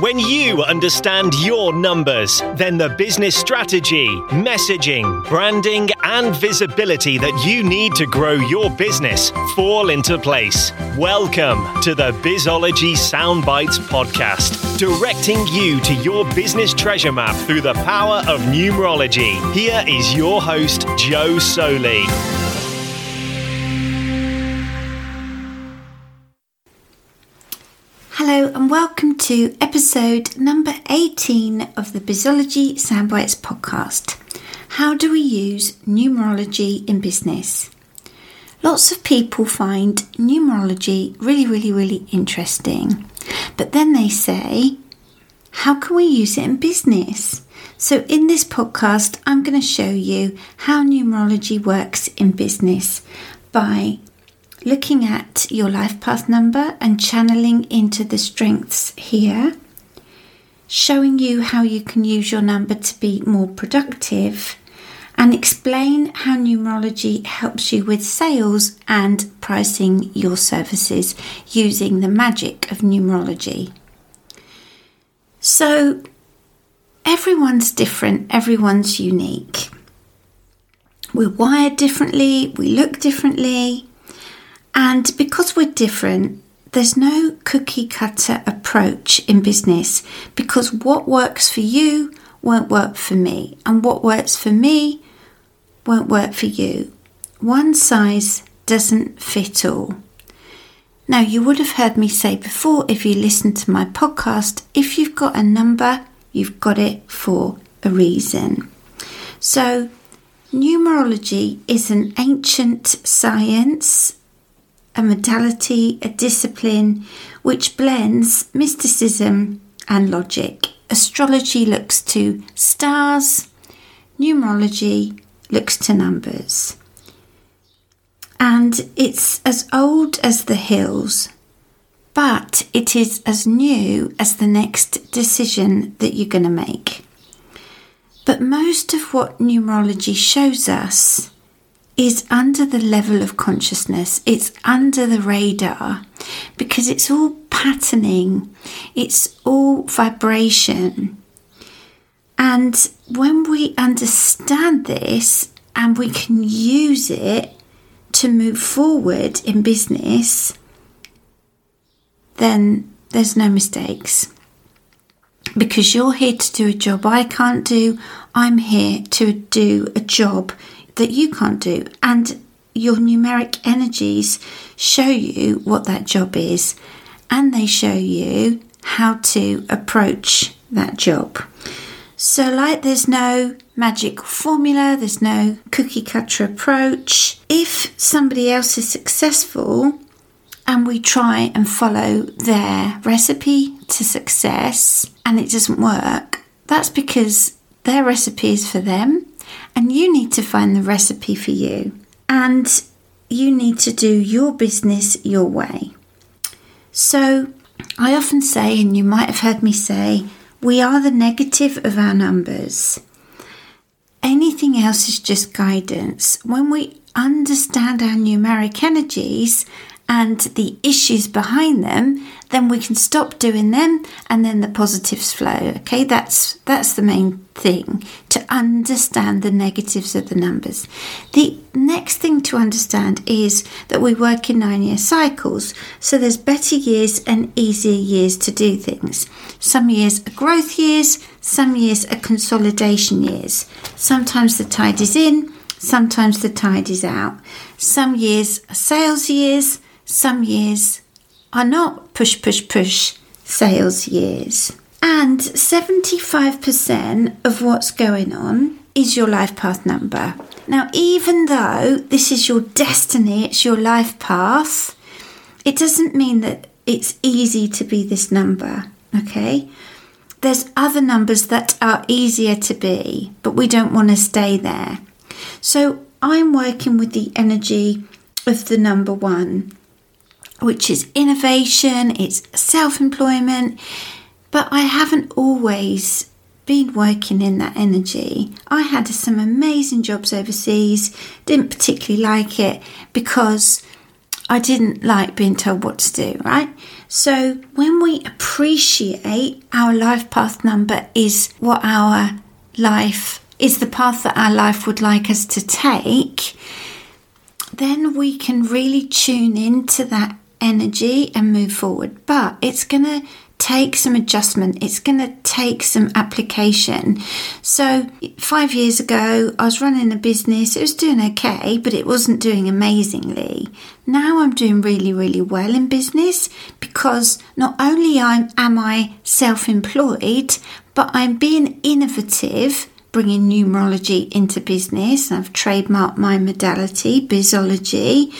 When you understand your numbers, then the business strategy, messaging, branding, and visibility that you need to grow your business fall into place. Welcome to the Bizology Soundbites podcast, directing you to your business treasure map through the power of numerology. Here is your host, Joe Soli. Hello and welcome to episode number 18 of the Bizology Soundbites podcast. How do we use numerology in business? Lots of people find numerology really, really, really interesting, but then they say, How can we use it in business? So, in this podcast, I'm going to show you how numerology works in business by looking at your life path number and channeling into the strengths here, showing you how you can use your number to be more productive, and explain how numerology helps you with sales and pricing your services using the magic of numerology. So, everyone's different, everyone's unique. We're wired differently, we look differently and because we're different, there's no cookie cutter approach in business because what works for you won't work for me, and what works for me won't work for you. One size doesn't fit all. Now, you would have heard me say before if you listen to my podcast, if you've got a number, you've got it for a reason. So, numerology is an ancient science a modality, a discipline which blends mysticism and logic. Astrology looks to stars, numerology looks to numbers. And it's as old as the hills, but it is as new as the next decision that you're going to make. But most of what numerology shows us is under the level of consciousness, it's under the radar because it's all patterning, it's all vibration. And when we understand this and we can use it to move forward in business, then there's no mistakes. Because you're here to do a job I can't do, I'm here to do a job that you can't do. And your numeric energies show you what that job is and they show you how to approach that job. So, like, there's no magic formula, there's no cookie cutter approach. If somebody else is successful and we try and follow their recipe to success and it doesn't work, that's because their recipe is for them and you need to find the recipe for you. And you need to do your business your way. So, I often say, and you might have heard me say, we are the negative of our numbers. Anything else is just guidance. When we understand our numeric energies and the issues behind them, then we can stop doing them and then the positives flow. Okay, that's that's the main thing to understand the negatives of the numbers. The next thing to understand is that we work in nine year cycles, so there's better years and easier years to do things. Some years are growth years, some years are consolidation years. Sometimes the tide is in, sometimes the tide is out. Some years are sales years some years are not push, push, push sales years. And 75% of what's going on is your life path number. Now, even though this is your destiny, it's your life path, it doesn't mean that it's easy to be this number, okay? There's other numbers that are easier to be, but we don't want to stay there. So I'm working with the energy of the number one which is innovation, it's self employment, but I haven't always been working in that energy. I had some amazing jobs overseas, didn't particularly like it because I didn't like being told what to do, right? So when we appreciate our life path number is what our life is the path that our life would like us to take, then we can really tune into that energy and move forward. But it's going to take some adjustment, it's going to take some application. So, five years ago, I was running a business, it was doing okay, but it wasn't doing amazingly. Now I'm doing really, really well in business because not only am I self employed, but I'm being innovative bringing numerology into business. I've trademarked my modality, Bizology,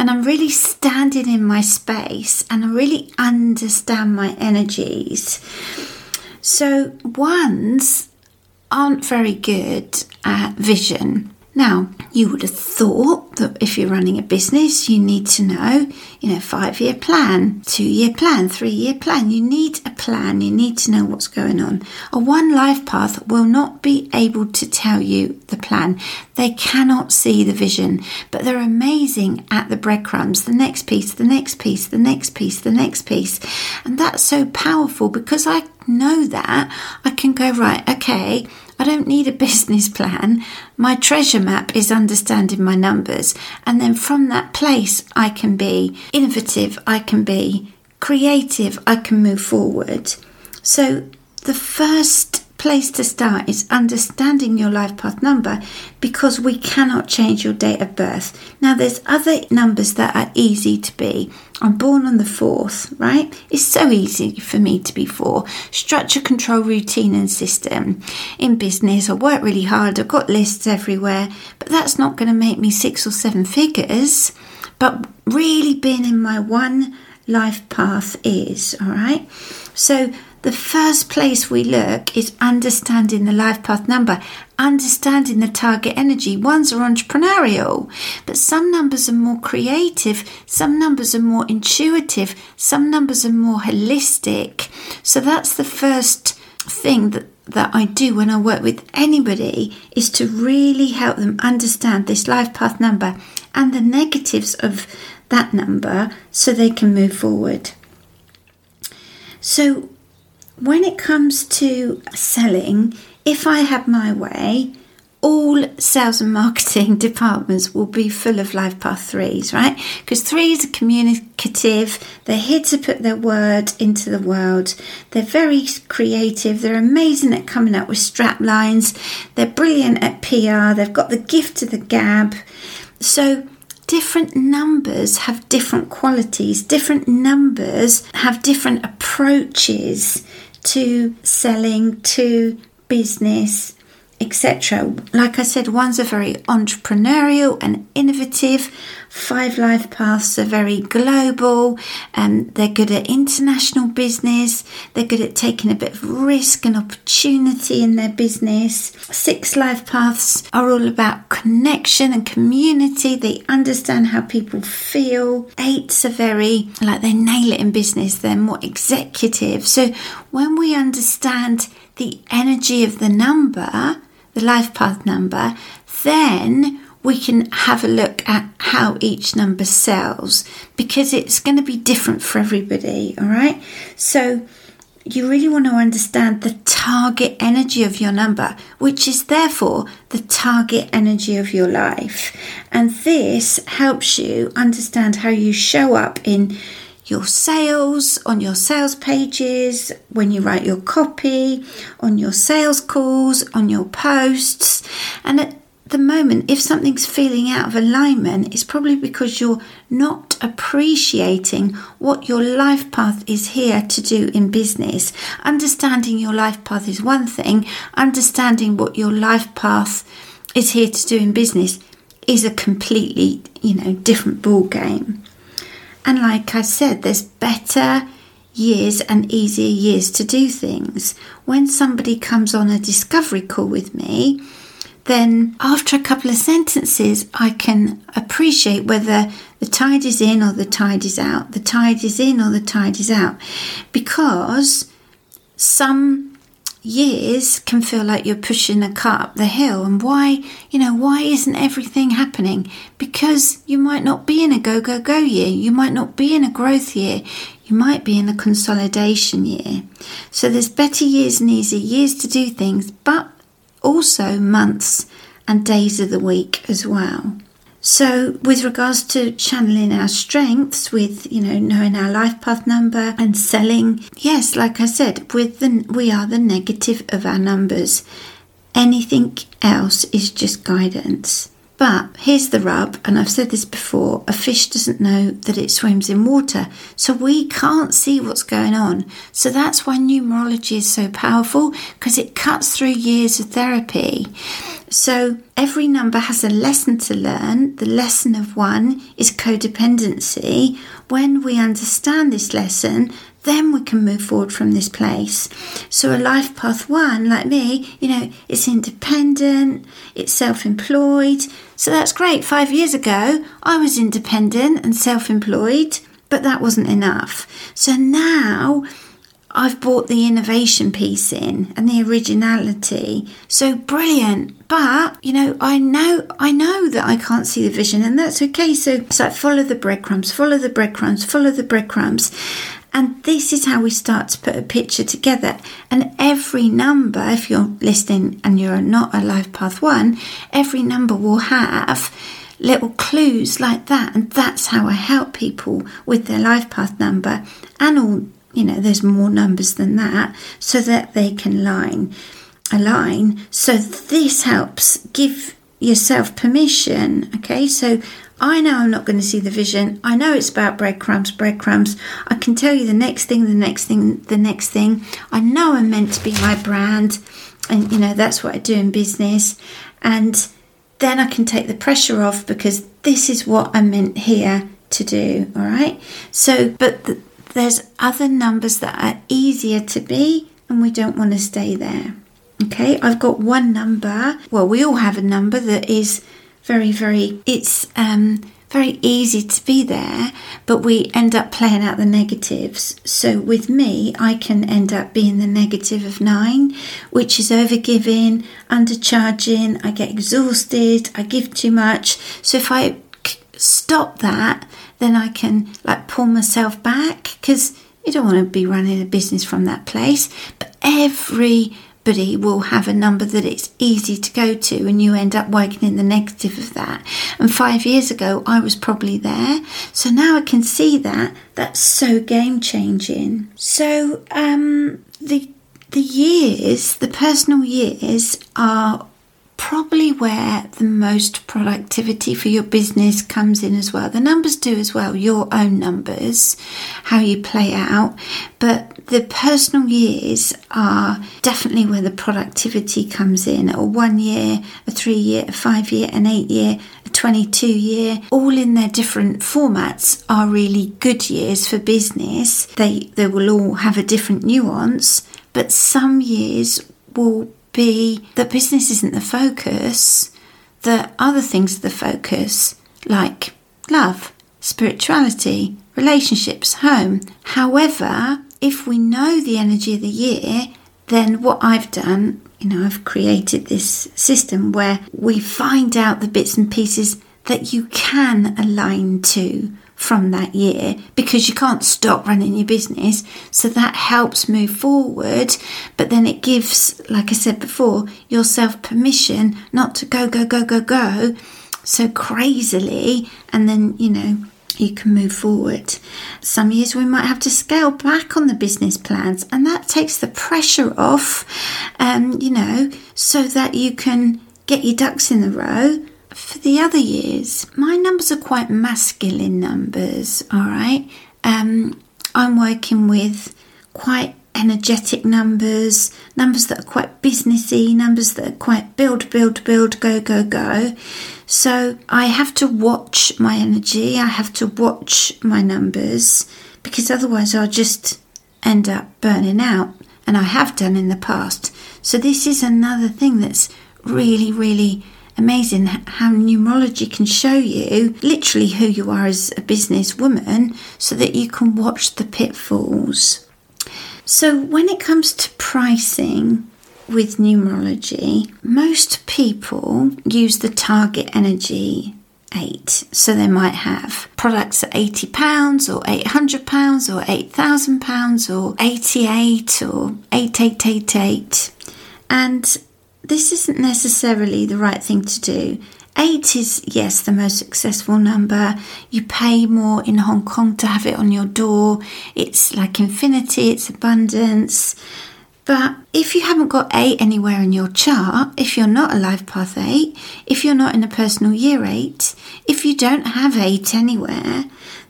and I'm really standing in my space and I really understand my energies. So, ones aren't very good at vision. Now, you would have thought that if you're running a business, you need to know, you know, five year plan, two year plan, three year plan. You need a plan, you need to know what's going on. A one life path will not be able to tell you the plan. They cannot see the vision, but they're amazing at the breadcrumbs, the next piece, the next piece, the next piece, the next piece. And that's so powerful because I know that I can go, right, okay, I don't need a business plan. My treasure map is understanding my numbers. And then from that place, I can be innovative, I can be creative, I can move forward. So the first place to start is understanding your life path number because we cannot change your date of birth. Now, there's other numbers that are easy to be. I'm born on the 4th, right? It's so easy for me to be 4. Structure, control, routine, and system. In business, I work really hard, I've got lists everywhere, but that's not going to make me six or seven figures. But really being in my one life path is, all right? So, the first place we look is understanding the life path number, understanding the target energy. Ones are entrepreneurial, but some numbers are more creative, some numbers are more intuitive, some numbers are more holistic. So that's the first thing that that I do when I work with anybody is to really help them understand this life path number and the negatives of that number so they can move forward. So when it comes to selling, if I had my way, all sales and marketing departments will be full of life path threes, right? Because threes are communicative, they're here to put their word into the world, they're very creative, they're amazing at coming up with strap lines, they're brilliant at PR, they've got the gift of the gab. So different numbers have different qualities, different numbers have different approaches to selling, to business, etc. Like I said, ones are very entrepreneurial and innovative. Five life paths are very global and they're good at international business. They're good at taking a bit of risk and opportunity in their business. Six life paths are all about connection and community. They understand how people feel. Eights are very like they nail it in business. They're more executive. So when we understand the energy of the number, the life path number, then we can have a look at how each number sells because it's going to be different for everybody, all right? So you really want to understand the target energy of your number, which is therefore the target energy of your life. And this helps you understand how you show up in your sales, on your sales pages, when you write your copy, on your sales calls, on your posts. And at the moment, if something's feeling out of alignment, it's probably because you're not appreciating what your life path is here to do in business. Understanding your life path is one thing, understanding what your life path is here to do in business is a completely, you know, different ball game. And like I said, there's better years and easier years to do things. When somebody comes on a discovery call with me, then after a couple of sentences, I can appreciate whether the tide is in or the tide is out, the tide is in or the tide is out, because some years can feel like you're pushing a cart up the hill and why you know why isn't everything happening because you might not be in a go go go year you might not be in a growth year you might be in a consolidation year. So there's better years and easier years to do things, but also months and days of the week as well. So, with regards to channeling our strengths, with you know knowing our life path number and selling, yes, like I said, with the we are the negative of our numbers. Anything else is just guidance. But here's the rub, and I've said this before a fish doesn't know that it swims in water, so we can't see what's going on. So that's why numerology is so powerful because it cuts through years of therapy. So every number has a lesson to learn. The lesson of one is codependency. When we understand this lesson, then we can move forward from this place. So, a life path one, like me, you know, it's independent, it's self employed. So, that's great. Five years ago, I was independent and self employed, but that wasn't enough. So, now I've brought the innovation piece in and the originality. So brilliant. But, you know, I know I know that I can't see the vision and that's okay. So it's like follow the breadcrumbs, follow the breadcrumbs, follow the breadcrumbs. And this is how we start to put a picture together. And every number, if you're listening and you're not a life path one, every number will have little clues like that. And that's how I help people with their life path number and all, you know, there's more numbers than that so that they can line align. So this helps give yourself permission. Okay, so I know I'm not going to see the vision. I know it's about breadcrumbs, breadcrumbs. I can tell you the next thing, the next thing, the next thing. I know I'm meant to be my brand, and you know that's what I do in business. And then I can take the pressure off because this is what I'm meant here to do. All right. So, but the, there's other numbers that are easier to be, and we don't want to stay there. Okay, I've got one number. Well, we all have a number that is very, very, it's um, very easy to be there, but we end up playing out the negatives. So with me, I can end up being the negative of nine, which is overgiving, undercharging, I get exhausted, I give too much. So if I stop that, then I can like pull myself back because you don't want to be running a business from that place. But everybody will have a number that it's easy to go to, and you end up working in the negative of that. And five years ago, I was probably there, so now I can see that. That's so game changing. So, um, the the years, the personal years, are probably where the most productivity for your business comes in as well. The numbers do as well, your own numbers, how you play out, but the personal years are definitely where the productivity comes in. A one year, a three year, a five year, an eight year, a 22 year, all in their different formats are really good years for business. They, they will all have a different nuance, but some years will be that business isn't the focus, that other things are the focus, like love, spirituality, relationships, home. However, if we know the energy of the year, then what I've done, you know, I've created this system where we find out the bits and pieces that you can align to from that year because you can't stop running your business. So that helps move forward. But then it gives, like I said before, yourself permission not to go, go, go, go, go so crazily. And then, you know, you can move forward. Some years we might have to scale back on the business plans, and that takes the pressure off, um, you know, so that you can get your ducks in the row for the other years, my numbers are quite masculine numbers, all right? Um, I'm working with quite energetic numbers, numbers that are quite businessy, numbers that are quite build, build, build, go, go, go. So I have to watch my energy, I have to watch my numbers because otherwise I'll just end up burning out, and I have done in the past. So this is another thing that's really, really amazing how numerology can show you literally who you are as a businesswoman so that you can watch the pitfalls. So, when it comes to pricing with numerology, most people use the target energy eight. So they might have products at eighty pounds or eight hundred pounds or eight thousand pounds or eighty eight or eight eight eight eight. And this isn't necessarily the right thing to do. Eight is, yes, the most successful number. You pay more in Hong Kong to have it on your door. It's like infinity, it's abundance. But if you haven't got eight anywhere in your chart, if you're not a life path eight, if you're not in a personal year eight, if you don't have eight anywhere,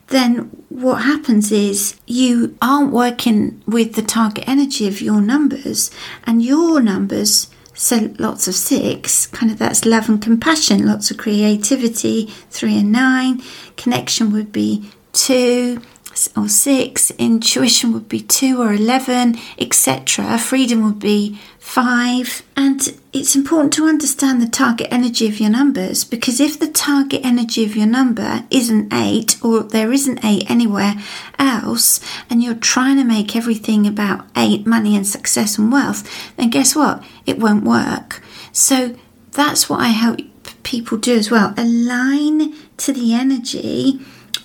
then what happens is you aren't working with the target energy of your numbers, and your numbers so lots of six, kind of that's love and compassion, lots of creativity, three and nine. Connection would be two or six. Intuition would be two or eleven, etc. Freedom would be five. And it's important to understand the target energy of your numbers because if the target energy of your number isn't eight or there isn't eight anywhere else and you're trying to make everything about eight, money and success and wealth, then guess what? It won't work. So that's what I help people do as well. Align to the energy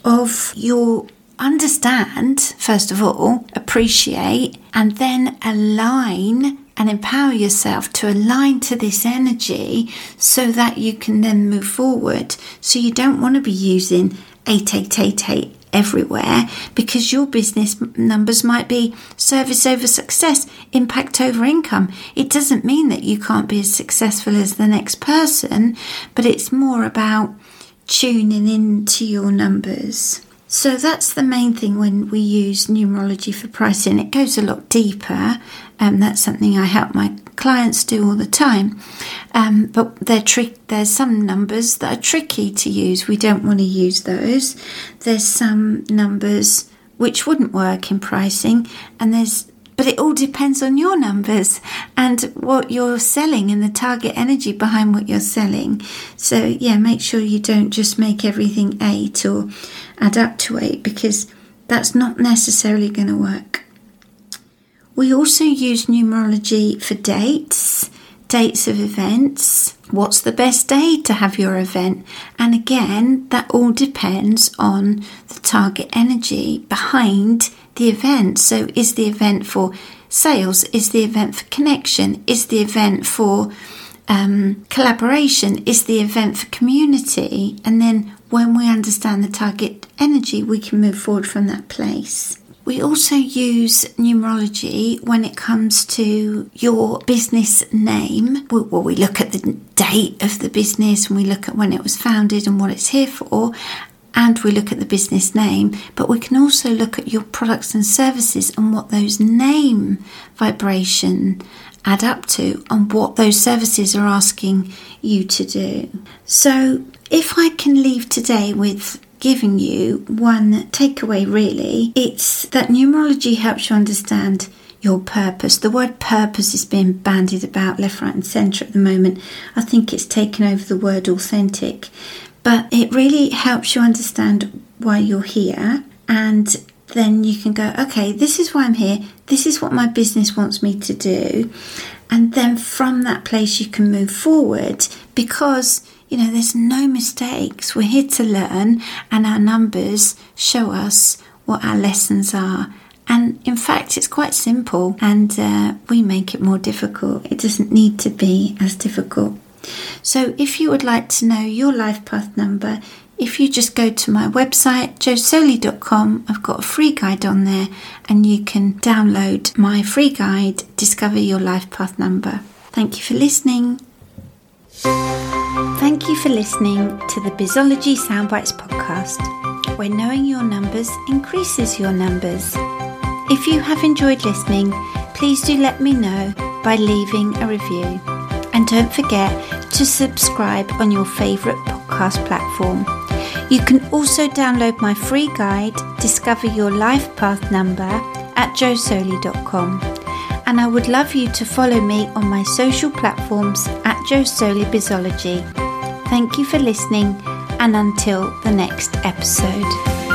of your understand, first of all, appreciate, and then align and empower yourself to align to this energy so that you can then move forward. So you don't want to be using 8888 everywhere because your business numbers might be service over success, impact over income. It doesn't mean that you can't be as successful as the next person, but it's more about tuning into your numbers. So that's the main thing when we use numerology for pricing. It goes a lot deeper. and that's something I help my clients do all the time. Um, but trick. There's some numbers that are tricky to use. We don't want to use those. There's some numbers which wouldn't work in pricing, and there's but it all depends on your numbers and what you're selling and the target energy behind what you're selling. So, yeah, make sure you don't just make everything eight or up to eight because that's not necessarily going to work. We also use numerology for dates, dates of events. What's the best day to have your event? And again, that all depends on the target energy behind the event. So, is the event for sales? Is the event for connection? Is the event for um, collaboration? Is the event for community? And then, when we understand the target energy, we can move forward from that place. We also use numerology when it comes to your business name. Well, we look at the date of the business and we look at when it was founded and what it's here for and we look at the business name, but we can also look at your products and services and what those name vibration add up to and what those services are asking you to do. So, if I can leave today with giving you one takeaway, really, it's that numerology helps you understand your purpose. The word purpose is being bandied about left, right, and centre at the moment. I think it's taken over the word authentic but it really helps you understand why you're here and then you can go, okay, this is why I'm here, this is what my business wants me to do. And then from that place, you can move forward because, you know, there's no mistakes. We're here to learn, and our numbers show us what our lessons are. And in fact, it's quite simple, and uh, we make it more difficult. It doesn't need to be as difficult. So, if you would like to know your life path number, if you just go to my website, joesoli.com, I've got a free guide on there, and you can download my free guide, Discover Your Life Path Number. Thank you for listening. Thank you for listening to the Bizology Soundbites podcast, where knowing your numbers increases your numbers. If you have enjoyed listening, please do let me know by leaving a review. And don't forget to subscribe on your favourite podcast platform. You can also download my free guide, Discover Your Life Path Number, at josoli.com. And I would love you to follow me on my social platforms at Joesoli Bizology. Thank you for listening, and until the next episode.